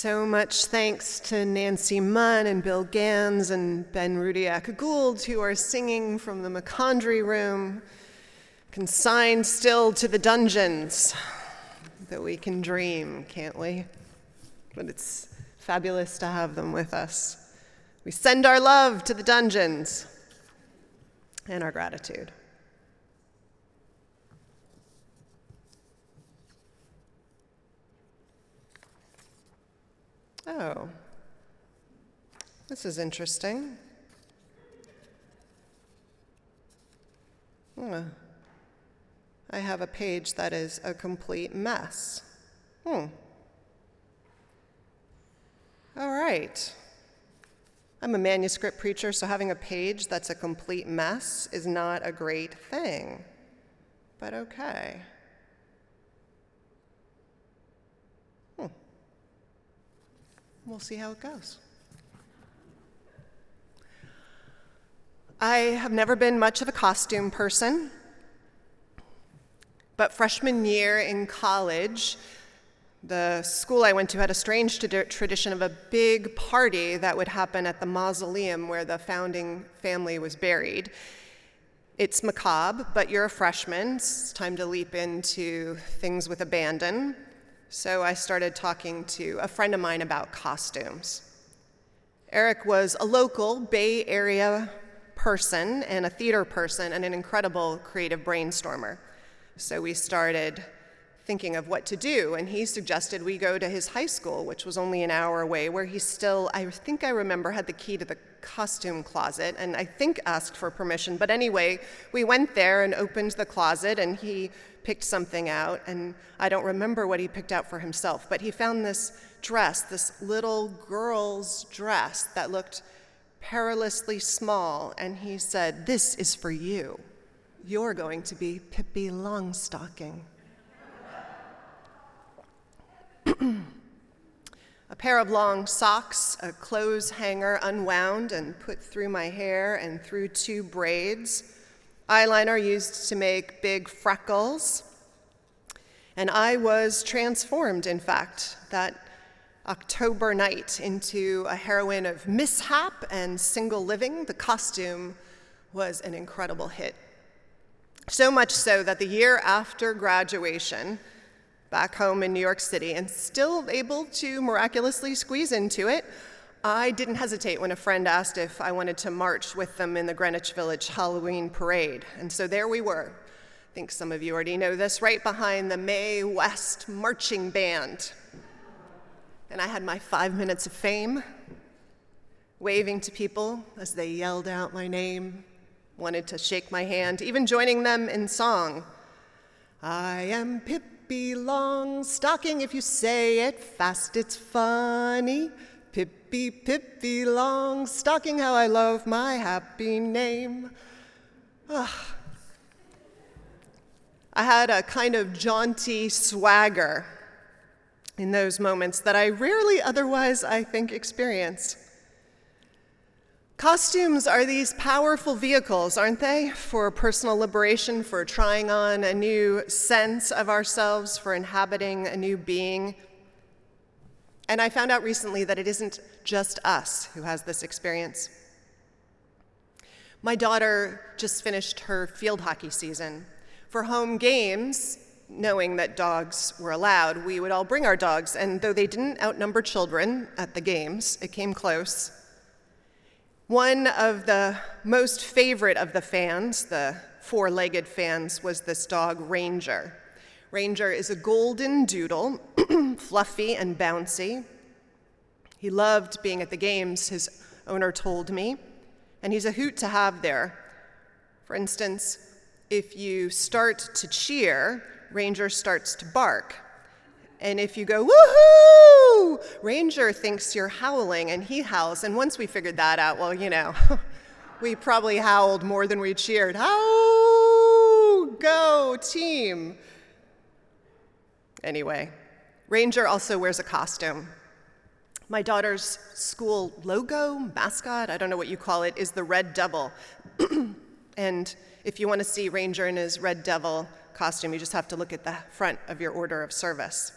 So much thanks to Nancy Munn and Bill Gans and Ben Rudiak Gould, who are singing from the McCondry room, consigned still to the dungeons that we can dream, can't we? But it's fabulous to have them with us. We send our love to the dungeons and our gratitude. Oh, this is interesting. Hmm. I have a page that is a complete mess. Hmm. All right. I'm a manuscript preacher, so having a page that's a complete mess is not a great thing. But okay. We'll see how it goes. I have never been much of a costume person, but freshman year in college, the school I went to had a strange tradition of a big party that would happen at the mausoleum where the founding family was buried. It's macabre, but you're a freshman. It's time to leap into things with abandon. So I started talking to a friend of mine about costumes. Eric was a local Bay Area person and a theater person and an incredible creative brainstormer. So we started thinking of what to do, and he suggested we go to his high school, which was only an hour away, where he still, I think I remember, had the key to the costume closet, and I think asked for permission. But anyway, we went there and opened the closet, and he picked something out, and I don't remember what he picked out for himself, but he found this dress, this little girl's dress that looked perilously small, and he said, This is for you. You're going to be Pippi Longstocking. A pair of long socks, a clothes hanger unwound and put through my hair and through two braids, eyeliner used to make big freckles. And I was transformed, in fact, that October night into a heroine of mishap and single living. The costume was an incredible hit. So much so that the year after graduation, back home in New York City and still able to miraculously squeeze into it. I didn't hesitate when a friend asked if I wanted to march with them in the Greenwich Village Halloween parade. And so there we were. I think some of you already know this, right behind the Mae West Marching Band. And I had my five minutes of fame, waving to people as they yelled out my name, wanted to shake my hand, even joining them in song. I am Pip Pippi Longstocking, if you say it fast, it's funny. Pippi, Pippi Longstocking, how I love my happy name. Ugh. I had a kind of jaunty swagger in those moments that I rarely otherwise, I think, experience. Costumes are these powerful vehicles, aren't they, for personal liberation, for trying on a new sense of ourselves, for inhabiting a new being. And I found out recently that it isn't just us who has this experience. My daughter just finished her field hockey season. For home games, knowing that dogs were allowed, we would all bring our dogs, and though they didn't outnumber children at the games, it came close. One of the most favorite of the fans, the four legged fans, was this dog, Ranger. Ranger is a golden doodle, fluffy and bouncy. He loved being at the games, his owner told me, and he's a hoot to have there. For instance, if you start to cheer, Ranger starts to bark. And if you go, woohoo, Ranger thinks you're howling and he howls. And once we figured that out, well, you know, We probably howled more than we cheered. How go, team! Anyway, Ranger also wears a costume. My daughter's school logo, mascot, I don't know what you call it, is the Red Devil. and if you want to see Ranger in his Red Devil costume, you just have to look at the front of your order of service.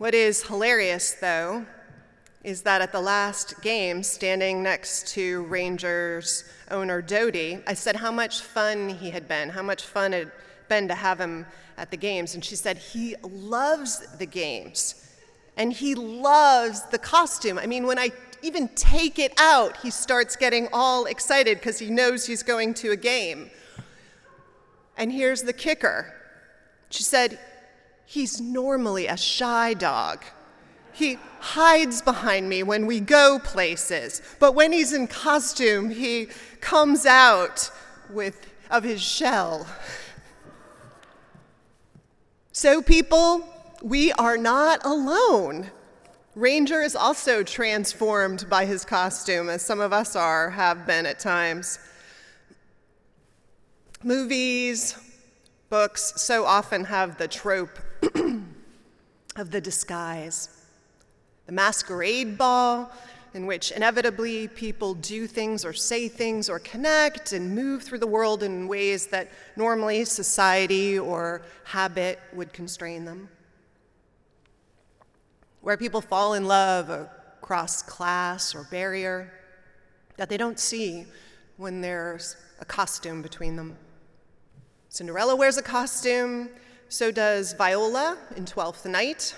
What is hilarious, though, is that at the last game, standing next to Rangers owner Dodie, I said how much fun he had been, how much fun it had been to have him at the games. And she said he loves the games and he loves the costume. I mean, when I even take it out, he starts getting all excited because he knows he's going to a game. And here's the kicker she said, He's normally a shy dog. He hides behind me when we go places, but when he's in costume, he comes out with, of his shell. So, people, we are not alone. Ranger is also transformed by his costume, as some of us are, have been at times. Movies, books so often have the trope of the disguise. The masquerade ball, in which inevitably people do things or say things or connect and move through the world in ways that normally society or habit would constrain them. Where people fall in love across class or barrier that they don't see when there's a costume between them. Cinderella wears a costume, so does Viola in Twelfth Night.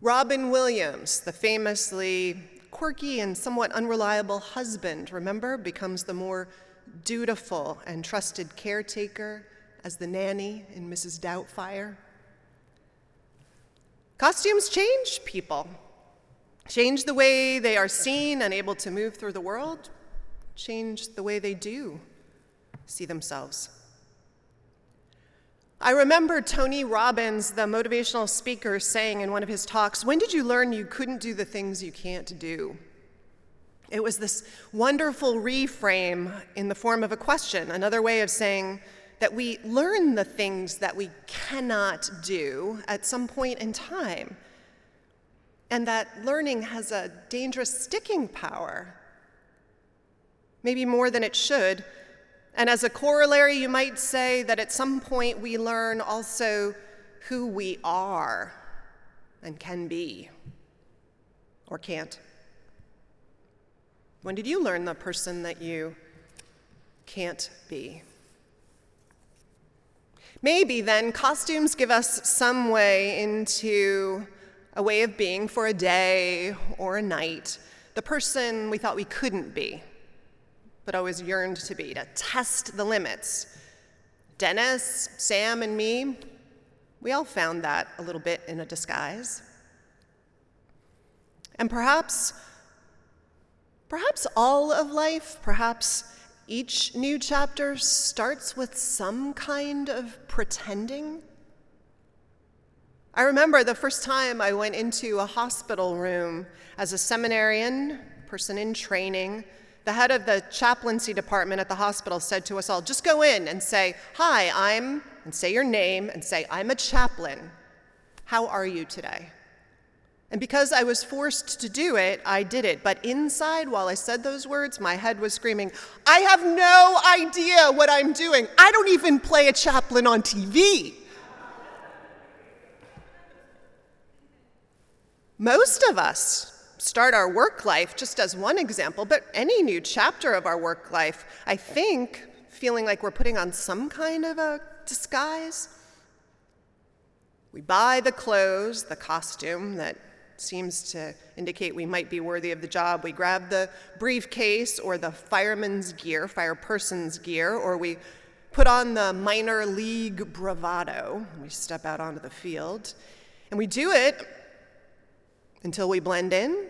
Robin Williams, the famously quirky and somewhat unreliable husband, remember, becomes the more dutiful and trusted caretaker as the nanny in Mrs. Doubtfire. Costumes change people, change the way they are seen and able to move through the world, change the way they do see themselves. I remember Tony Robbins, the motivational speaker, saying in one of his talks, When did you learn you couldn't do the things you can't do? It was this wonderful reframe in the form of a question, another way of saying that we learn the things that we cannot do at some point in time, and that learning has a dangerous sticking power, maybe more than it should and as a corollary, you might say that at some point we learn also who we are and can be or can't. When did you learn the person that you can't be? Maybe then costumes give us some way into a way of being for a day or a night, the person we thought we couldn't be but always yearned to be, to test the limits. Dennis, Sam, and me, we all found that a little bit in a disguise. And perhaps, perhaps all of life, perhaps each new chapter starts with some kind of pretending. I remember the first time I went into a hospital room as a seminarian, person in training, the head of the chaplaincy department at the hospital said to us all, just go in and say, Hi, I'm, and say your name, and say, I'm a chaplain. How are you today? And because I was forced to do it, I did it. But inside, while I said those words, my head was screaming, I have no idea what I'm doing. I don't even play a chaplain on TV. Most of us start our work life, just as one example, but any new chapter of our work life, I think, feeling like we're putting on some kind of a disguise. We buy the clothes, the costume that seems to indicate we might be worthy of the job. We grab the briefcase or the fireman's gear, fireperson's gear, or we put on the minor league bravado. We step out onto the field. And we do it until we blend in?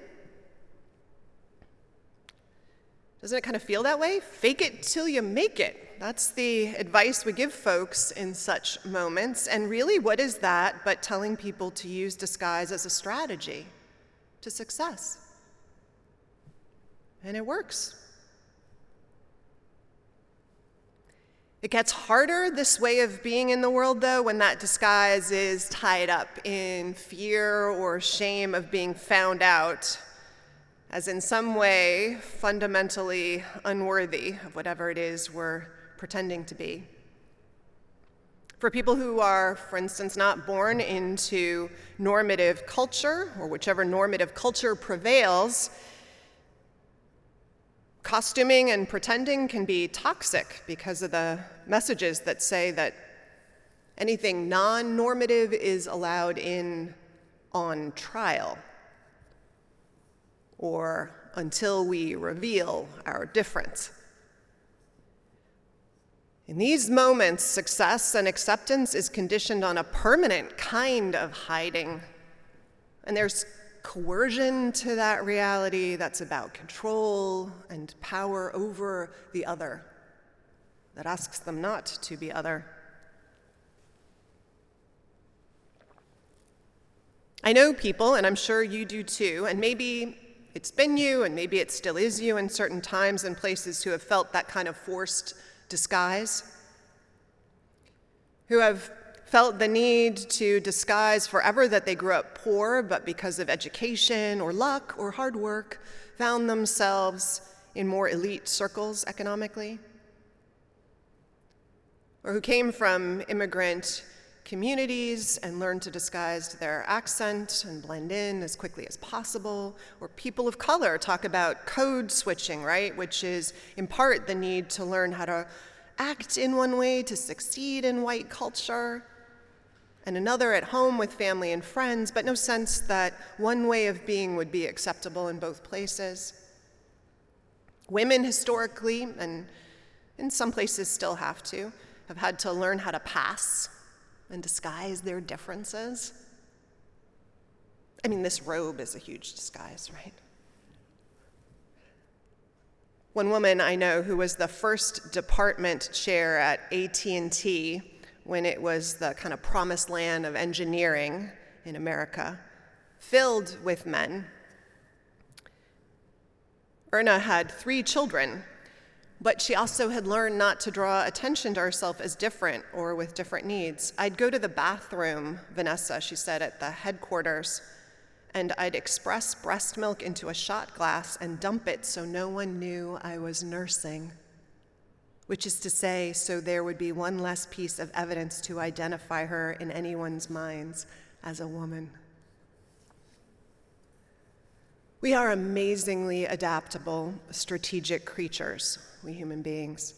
Doesn't it kind of feel that way? Fake it till you make it. That's the advice we give folks in such moments. And really, what is that but telling people to use disguise as a strategy? to success. And it works. It gets harder, this way of being in the world, though, when that disguise is tied up in fear or shame of being found out as in some way fundamentally unworthy of whatever it is we're pretending to be. For people who are, for instance, not born into normative culture, or whichever normative culture prevails, costuming and pretending can be toxic because of the messages that say that anything non normative is allowed in on trial, or until we reveal our difference. In these moments, success and acceptance is conditioned on a permanent kind of hiding. And there's coercion to that reality that's about control and power over the other, that asks them not to be other. I know people, and I'm sure you do too, and maybe it's been you, and maybe it still is you in certain times and places who have felt that kind of forced disguise, who have felt the need to disguise forever that they grew up poor, but because of education or luck or hard work, found themselves in more elite circles economically, or who came from immigrant communities and learned to disguise their accent and blend in as quickly as possible. Or people of color talk about code switching, right? Which is in part the need to learn how to act in one way to succeed in white culture, and another at home with family and friends, but no sense that one way of being would be acceptable in both places. Women historically, and in some places still have to, have had to learn how to pass and disguise their differences. I mean, this robe is a huge disguise, right? One woman I know who was the first department chair at AT&T when it was the kind of promised land of engineering in America, filled with men. Erna had three children, but she also had learned not to draw attention to herself as different or with different needs. I'd go to the bathroom, Vanessa, she said, at the headquarters and I'd express breast milk into a shot glass and dump it so no one knew I was nursing. Which is to say, so there would be one less piece of evidence to identify her in anyone's minds as a woman. We are amazingly adaptable, strategic creatures, we human beings.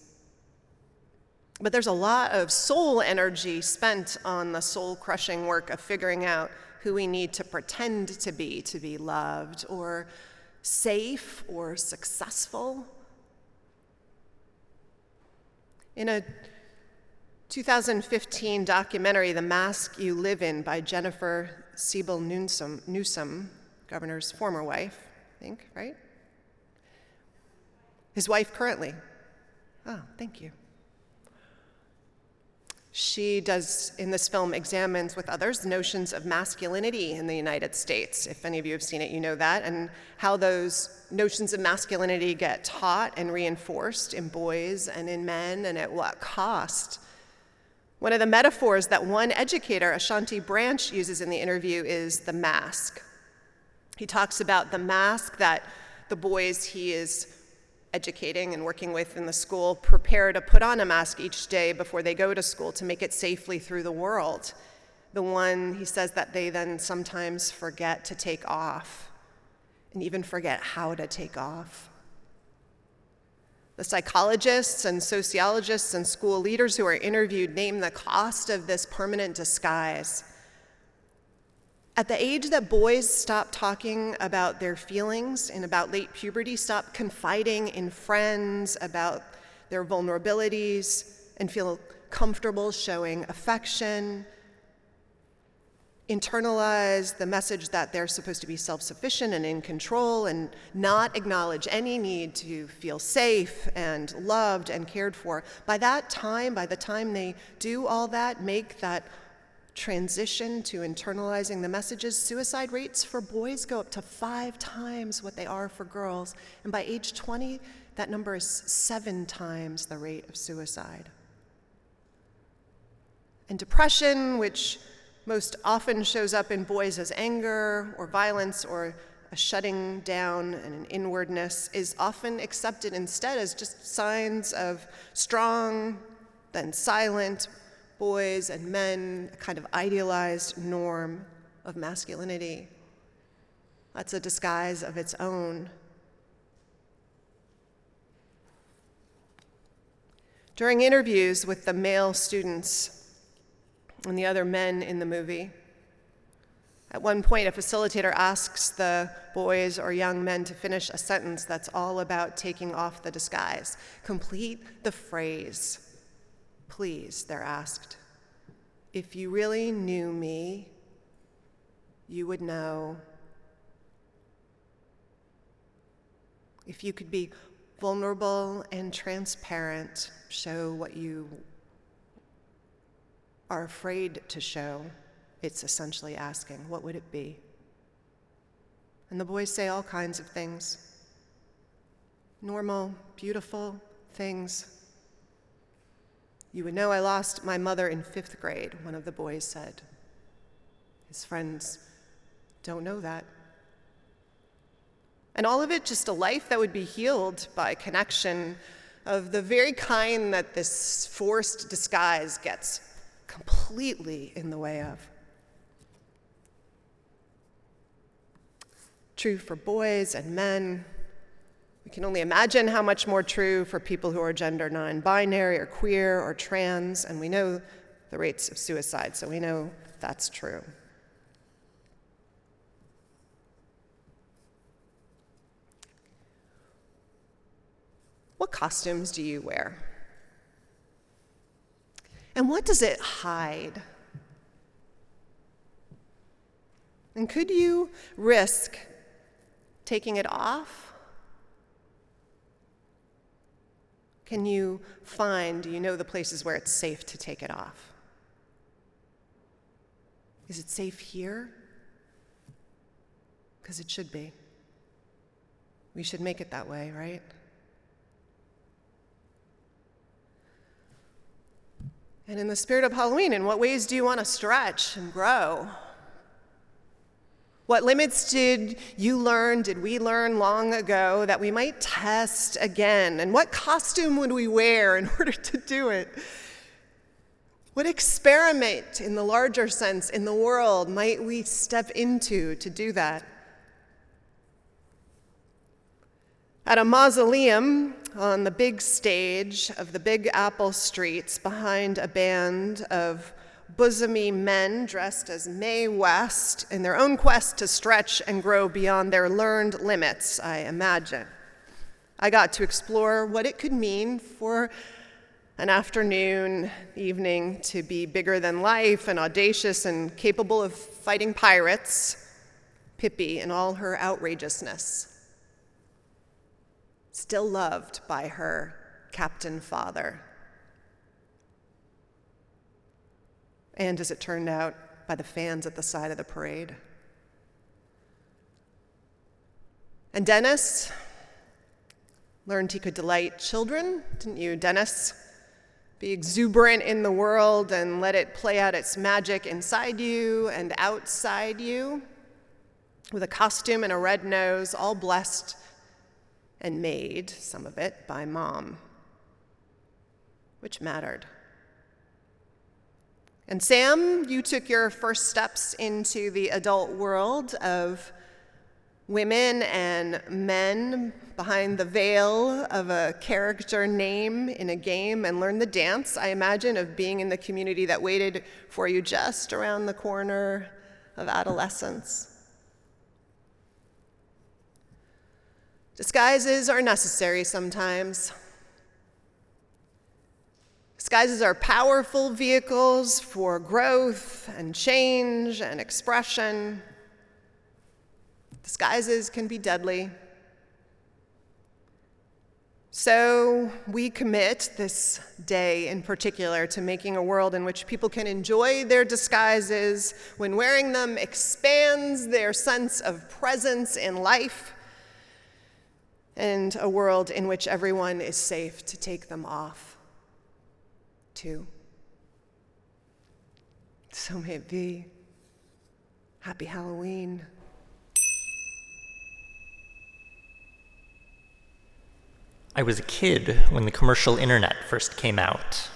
But there's a lot of soul energy spent on the soul crushing work of figuring out who we need to pretend to be to be loved or safe or successful. In a 2015 documentary, The Mask You Live In, by Jennifer Siebel Newsom, Newsom, governor's former wife, I think, right? His wife currently. Oh, thank you she does in this film examines with others notions of masculinity in the United States. If any of you have seen it, you know that, and how those notions of masculinity get taught and reinforced in boys and in men, and at what cost. One of the metaphors that one educator, Ashanti Branch, uses in the interview is the mask. He talks about the mask that the boys he is educating and working with in the school prepare to put on a mask each day before they go to school to make it safely through the world. The one, he says, that they then sometimes forget to take off and even forget how to take off. The psychologists and sociologists and school leaders who are interviewed name the cost of this permanent disguise at the age that boys stop talking about their feelings and about late puberty, stop confiding in friends about their vulnerabilities and feel comfortable showing affection, internalize the message that they're supposed to be self sufficient and in control and not acknowledge any need to feel safe and loved and cared for. By that time, by the time they do all that, make that transition to internalizing the messages, suicide rates for boys go up to five times what they are for girls. And by age 20, that number is seven times the rate of suicide. And depression, which most often shows up in boys as anger or violence or a shutting down and an inwardness, is often accepted instead as just signs of strong, then silent boys and men, a kind of idealized norm of masculinity. That's a disguise of its own. During interviews with the male students and the other men in the movie, at one point, a facilitator asks the boys or young men to finish a sentence that's all about taking off the disguise. Complete the phrase. Please, they're asked. If you really knew me, you would know. If you could be vulnerable and transparent, show what you are afraid to show, it's essentially asking, what would it be? And the boys say all kinds of things normal, beautiful things. You would know I lost my mother in fifth grade, one of the boys said. His friends don't know that. And all of it just a life that would be healed by connection of the very kind that this forced disguise gets completely in the way of. True for boys and men. We can only imagine how much more true for people who are gender non binary or queer or trans, and we know the rates of suicide, so we know that's true. What costumes do you wear? And what does it hide? And could you risk taking it off? Can you find, you know the places where it's safe to take it off? Is it safe here? Because it should be. We should make it that way, right? And in the spirit of Halloween, in what ways do you want to stretch and grow? What limits did you learn, did we learn long ago that we might test again? And what costume would we wear in order to do it? What experiment, in the larger sense, in the world might we step into to do that? At a mausoleum on the big stage of the Big Apple streets behind a band of bosomy men dressed as Mae West in their own quest to stretch and grow beyond their learned limits, I imagine. I got to explore what it could mean for an afternoon, evening to be bigger than life and audacious and capable of fighting pirates, Pippi in all her outrageousness. Still loved by her captain father. And as it turned out, by the fans at the side of the parade. And Dennis learned he could delight children, didn't you, Dennis? Be exuberant in the world and let it play out its magic inside you and outside you. With a costume and a red nose, all blessed and made, some of it, by mom, which mattered. And Sam, you took your first steps into the adult world of women and men behind the veil of a character name in a game and learned the dance, I imagine, of being in the community that waited for you just around the corner of adolescence. Disguises are necessary sometimes. Disguises are powerful vehicles for growth and change and expression. Disguises can be deadly. So we commit this day in particular to making a world in which people can enjoy their disguises when wearing them expands their sense of presence in life, and a world in which everyone is safe to take them off, too. So may it be. Happy Halloween. I was a kid when the commercial internet first came out,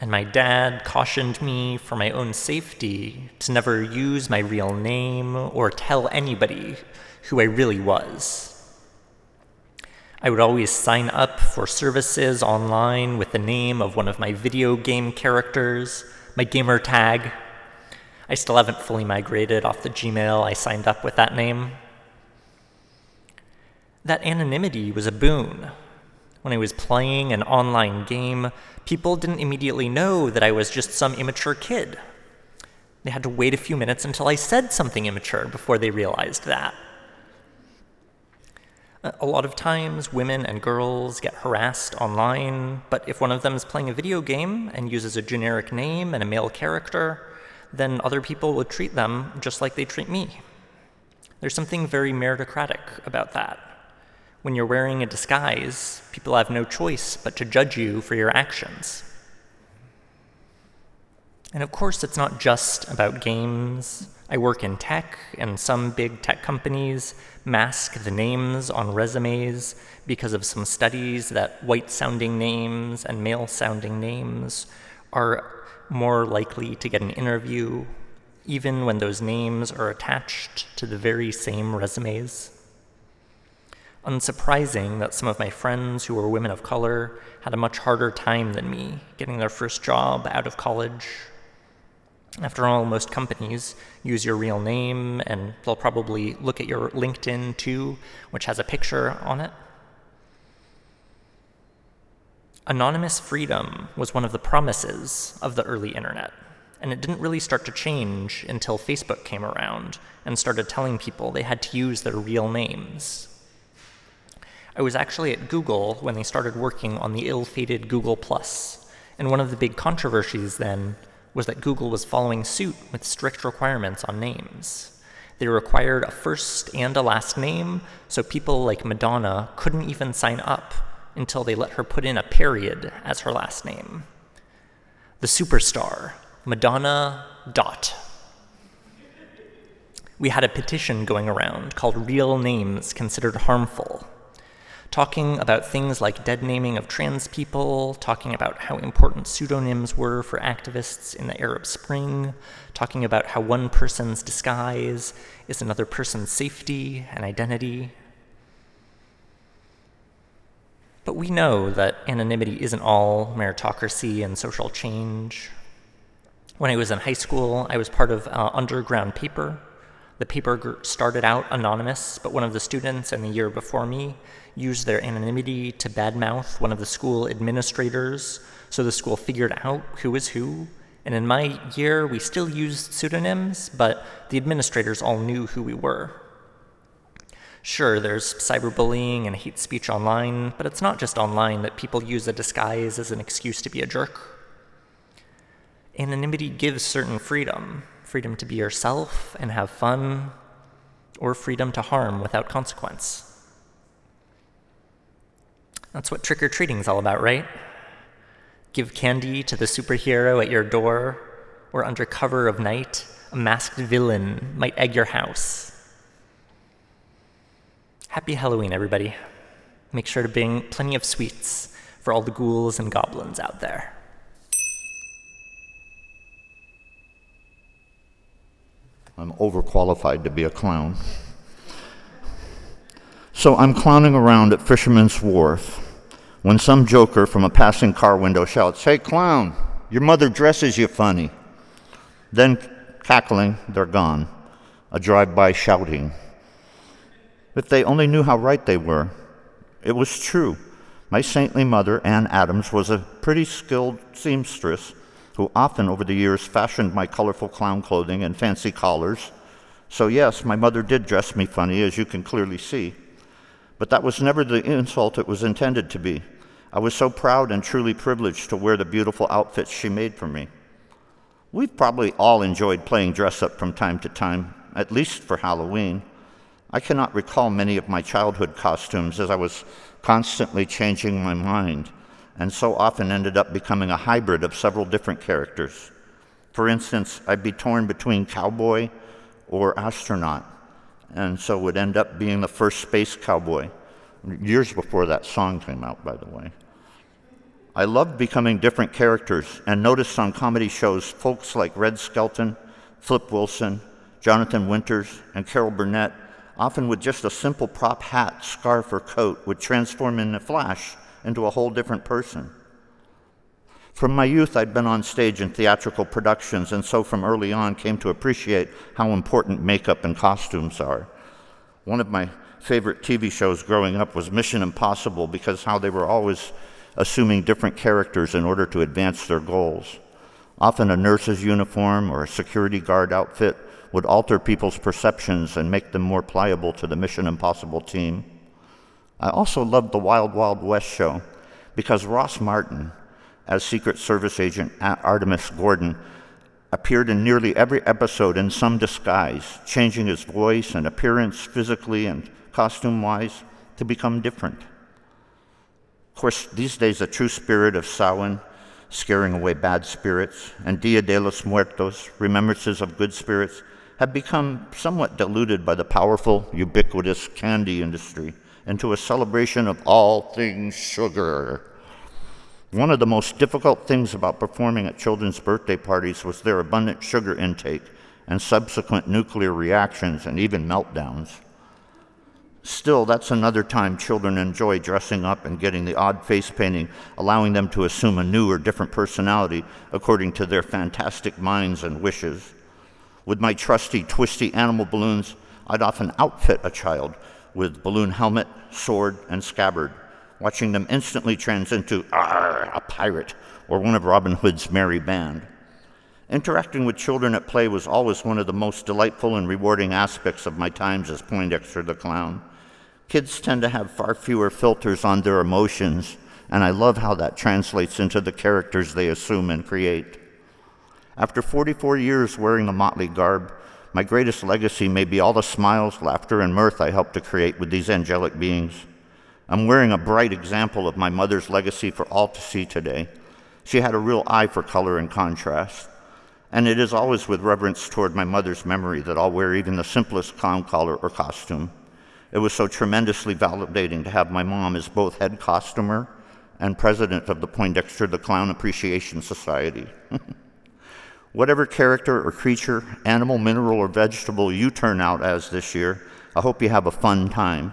and my dad cautioned me for my own safety to never use my real name or tell anybody who I really was. I would always sign up for services online with the name of one of my video game characters, my gamer tag. I still haven't fully migrated off the Gmail I signed up with that name. That anonymity was a boon when I was playing an online game, people didn't immediately know that I was just some immature kid. They had to wait a few minutes until I said something immature before they realized that. A lot of times, women and girls get harassed online, but if one of them is playing a video game and uses a generic name and a male character, then other people will treat them just like they treat me. There's something very meritocratic about that. When you're wearing a disguise, people have no choice but to judge you for your actions. And of course, it's not just about games. I work in tech, and some big tech companies mask the names on resumes because of some studies that white sounding names and male sounding names are more likely to get an interview, even when those names are attached to the very same resumes. Unsurprising that some of my friends who were women of color had a much harder time than me getting their first job out of college. After all, most companies use your real name, and they'll probably look at your LinkedIn too, which has a picture on it. Anonymous freedom was one of the promises of the early internet, and it didn't really start to change until Facebook came around and started telling people they had to use their real names I was actually at Google when they started working on the ill fated Google Plus, and one of the big controversies then was that Google was following suit with strict requirements on names. They required a first and a last name, so people like Madonna couldn't even sign up until they let her put in a period as her last name. The superstar, Madonna Dot. We had a petition going around called Real Names Considered Harmful, talking about things like dead naming of trans people, talking about how important pseudonyms were for activists in the Arab Spring, talking about how one person's disguise is another person's safety and identity. But we know that anonymity isn't all meritocracy and social change. When I was in high school, I was part of uh, Underground Paper. The paper started out anonymous, but one of the students in the year before me used their anonymity to badmouth one of the school administrators, so the school figured out who was who. And in my year, we still used pseudonyms, but the administrators all knew who we were. Sure, there's cyberbullying and hate speech online, but it's not just online that people use a disguise as an excuse to be a jerk. Anonymity gives certain freedom freedom to be yourself and have fun, or freedom to harm without consequence. That's what trick or treating is all about, right? Give candy to the superhero at your door, or under cover of night, a masked villain might egg your house. Happy Halloween, everybody. Make sure to bring plenty of sweets for all the ghouls and goblins out there. I'm overqualified to be a clown. So I'm clowning around at Fisherman's Wharf when some joker from a passing car window shouts, Hey, clown, your mother dresses you funny. Then, cackling, they're gone. A drive by shouting. If they only knew how right they were, it was true. My saintly mother, Ann Adams, was a pretty skilled seamstress who often over the years fashioned my colorful clown clothing and fancy collars. So, yes, my mother did dress me funny, as you can clearly see. But that was never the insult it was intended to be. I was so proud and truly privileged to wear the beautiful outfits she made for me. We've probably all enjoyed playing dress up from time to time, at least for Halloween. I cannot recall many of my childhood costumes as I was constantly changing my mind, and so often ended up becoming a hybrid of several different characters. For instance, I'd be torn between cowboy or astronaut, and so would end up being the first space cowboy, years before that song came out, by the way. I loved becoming different characters and noticed on comedy shows folks like Red Skelton, Flip Wilson, Jonathan Winters, and Carol Burnett, often with just a simple prop hat, scarf, or coat, would transform in a flash into a whole different person. From my youth, I'd been on stage in theatrical productions, and so from early on came to appreciate how important makeup and costumes are. One of my favorite TV shows growing up was Mission Impossible because how they were always assuming different characters in order to advance their goals. Often a nurse's uniform or a security guard outfit would alter people's perceptions and make them more pliable to the Mission Impossible team. I also loved the Wild Wild West show because Ross Martin, as Secret Service agent Artemus Gordon, appeared in nearly every episode in some disguise, changing his voice and appearance physically and costume wise to become different. Of course, these days, the true spirit of Samhain, scaring away bad spirits, and Dia de los Muertos, remembrances of good spirits, have become somewhat diluted by the powerful, ubiquitous candy industry into a celebration of all things sugar. One of the most difficult things about performing at children's birthday parties was their abundant sugar intake and subsequent nuclear reactions and even meltdowns. Still, that's another time children enjoy dressing up and getting the odd face painting, allowing them to assume a new or different personality according to their fantastic minds and wishes. With my trusty, twisty animal balloons, I'd often outfit a child with balloon helmet, sword, and scabbard, watching them instantly trans into a pirate or one of Robin Hood's merry band. Interacting with children at play was always one of the most delightful and rewarding aspects of my times as Poindexter the Clown. Kids tend to have far fewer filters on their emotions, and I love how that translates into the characters they assume and create. After 44 years wearing the motley garb, my greatest legacy may be all the smiles, laughter, and mirth I helped to create with these angelic beings. I'm wearing a bright example of my mother's legacy for all to see today. She had a real eye for color and contrast. And it is always with reverence toward my mother's memory that I'll wear even the simplest clown collar or costume. It was so tremendously validating to have my mom as both head costumer and president of the Poindexter the Clown Appreciation Society. Whatever character or creature, animal, mineral, or vegetable you turn out as this year, I hope you have a fun time.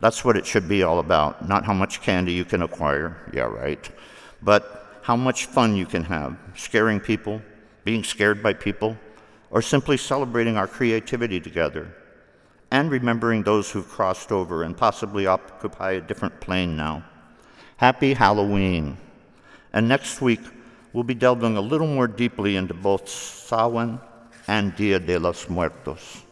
That's what it should be all about, not how much candy you can acquire, yeah, right, but how much fun you can have, scaring people, being scared by people, or simply celebrating our creativity together, and remembering those who've crossed over and possibly occupy a different plane now. Happy Halloween! And next week, we'll be delving a little more deeply into both Samhain and Dia de los Muertos.